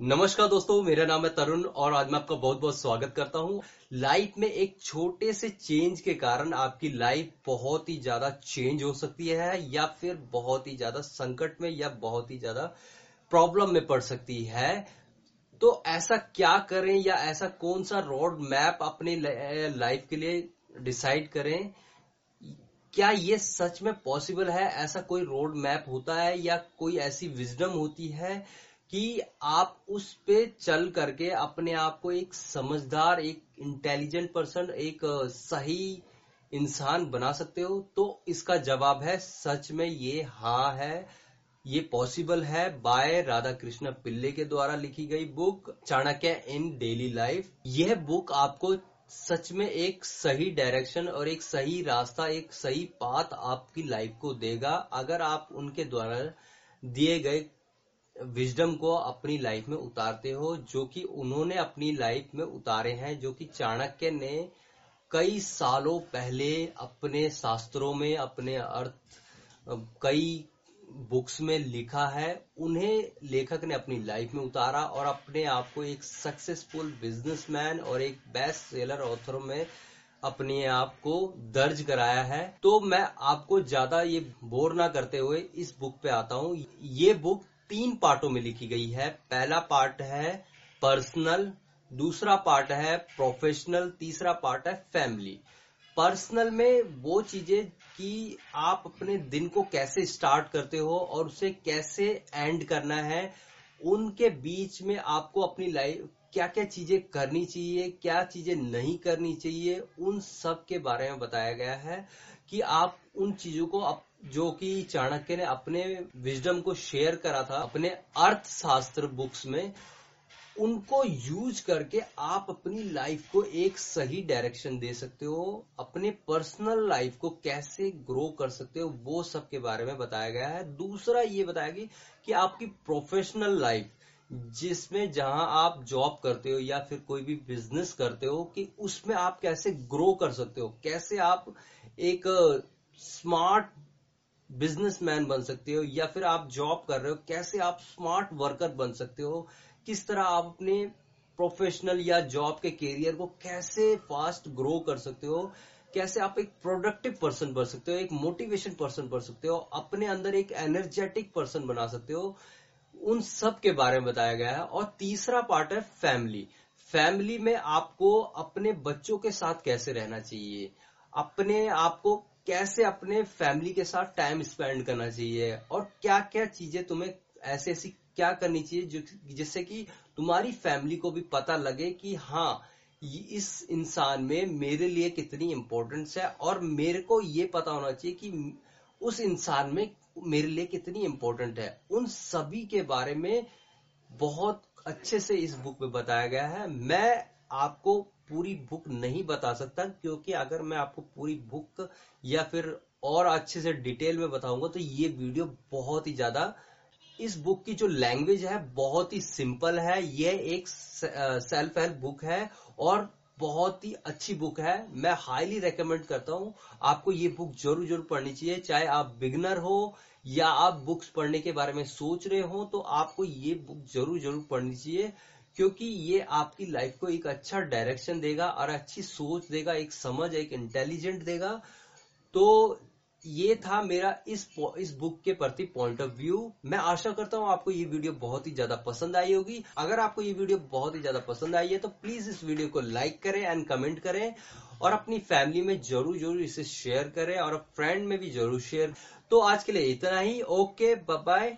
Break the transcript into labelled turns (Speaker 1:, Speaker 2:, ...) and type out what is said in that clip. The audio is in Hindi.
Speaker 1: नमस्कार दोस्तों, मेरा नाम है तरुण और आज मैं आपका बहुत बहुत स्वागत करता हूँ। लाइफ में एक छोटे से चेंज के कारण आपकी लाइफ बहुत ही ज़्यादा चेंज हो सकती है या फिर बहुत ही ज़्यादा संकट में या बहुत ही ज़्यादा प्रॉब्लम में पड़ सकती है। तो ऐसा क्या करें या ऐसा कौन सा रोड मैप अपने लाइफ के लिए डिसाइड करें? क्या ये सच में पॉसिबल है? ऐसा कोई रोड मैप होता है या कोई ऐसी विजडम होती है कि आप उस पे चल करके अपने आप को एक समझदार, एक इंटेलिजेंट पर्सन एक सही इंसान बना सकते हो। तो इसका जवाब है, सच में ये हाँ है, ये पॉसिबल है। बाय राधा कृष्ण पिल्ले के द्वारा लिखी गई book Chanakya in daily life यह बुक आपको सच में एक सही डायरेक्शन और एक सही रास्ता, एक सही पाथ आपकी लाइफ को देगा। अगर आप उनके द्वारा दिए गए विजडम को अपनी लाइफ में उतारते हो, जो कि उन्होंने अपनी लाइफ में उतारे हैं, जो कि चाणक्य ने कई सालों पहले अपने शास्त्रों में, अपने अर्थ, कई बुक्स में लिखा है। उन्हें लेखक ने अपनी लाइफ में उतारा और अपने आप को एक सक्सेसफुल बिजनेसमैन और एक बेस्ट सेलर ऑथर में अपने आप को दर्ज कराया है। तो मैं आपको ज़्यादा ये बोर ना करते हुए इस बुक पे आता हूँ। ये बुक तीन पार्टों में लिखी गई है। पहला पार्ट है पर्सनल, दूसरा पार्ट है प्रोफेशनल, तीसरा पार्ट है फैमिली। पर्सनल में वो चीज़ें कि आप अपने दिन को कैसे स्टार्ट करते हो और उसे कैसे एंड करना है, उनके बीच में आपको अपनी लाइफ क्या क्या चीज़ें करनी चाहिए, क्या चीज़ें नहीं करनी चाहिए, उन सब के बारे में बताया गया है कि आप उन चीज़ों को जो कि चाणक्य ने अपने विजडम को शेयर करा था, अपने अर्थशास्त्र बुक्स में, उनको यूज़ करके आप अपनी लाइफ को एक सही डायरेक्शन दे सकते हो, अपने पर्सनल लाइफ को कैसे ग्रो कर सकते हो, वो सब के बारे में बताया गया है। दूसरा ये बताया गया कि आपकी प्रोफेशनल लाइफ जिसमें जहाँ आप जॉब करते हो या फिर कोई भी बिज़नेस करते हो, कि उसमें आप कैसे ग्रो कर सकते हो? कैसे आप एक स्मार्ट बिजनेसमैन बन सकते हो या फिर आप जॉब कर रहे हो? कैसे आप स्मार्ट वर्कर बन सकते हो? किस तरह आप अपने प्रोफेशनल या जॉब के करियर को कैसे फास्ट ग्रो कर सकते हो? कैसे आप एक प्रोडक्टिव पर्सन बन सकते हो? एक मोटिवेशन पर्सन बन सकते हो? अपने अंदर एक एनर्जेटिक पर्सन बना सकते हो? उन सब के बारे में बताया गया है। और तीसरा पार्ट है फैमिली। फैमिली में आपको अपने बच्चों के साथ कैसे रहना चाहिए? अपने आप को कैसे अपने फैमिली के साथ टाइम स्पेंड करना चाहिए? और क्या क्या चीज़ें तुम्हें ऐसी ऐसी क्या करनी चाहिए जिससे कि तुम्हारी फैमिली को भी पता लगे कि हाँ इस इंसान में मेरे लिए कितनी इंपॉर्टेंस है और मेरे को ये पता होना चाहिए कि उस इंसान में मेरे लिए कितनी इंपॉर्टेंट है। उन सभी के बारे में बहुत अच्छे से इस बुक में बताया गया है। मैं आपको पूरी बुक नहीं बता सकता, क्योंकि अगर मैं आपको पूरी बुक या फिर और अच्छे से डिटेल में बताऊँगा तो ये वीडियो बहुत ही ज़्यादा, इस बुक की जो लैंग्वेज है, बहुत ही सिंपल है। ये एक सेल्फ हेल्प बुक है और बहुत ही अच्छी बुक है। मैं हाईली रेकमेंड करता हूँ। आपको ये बुक ज़रूर ज़रूर पढ़नी चाहिए। चाहे आप बिगनर हो या आप बुक्स पढ़ने के बारे में सोच रहे हो तो आपको ये बुक ज़रूर ज़रूर पढ़नी चाहिए, क्योंकि ये आपकी लाइफ को एक अच्छा डायरेक्शन देगा और अच्छी सोच देगा, एक समझ, एक इंटेलिजेंट देगा। तो ये था मेरा इस इस बुक के प्रति पॉइंट ऑफ़ व्यू मैं आशा करता हूँ आपको ये वीडियो बहुत ही ज़्यादा पसंद आई होगी। अगर आपको ये वीडियो बहुत ही ज़्यादा पसंद आई है तो प्लीज़ इस वीडियो को लाइक करें एंड कमेंट करें और अपनी फैमिली में ज़रूर ज़रूर इसे शेयर करें और फ्रेंड में भी ज़रूर शेयर तो आज के लिए इतना ही। Okay bye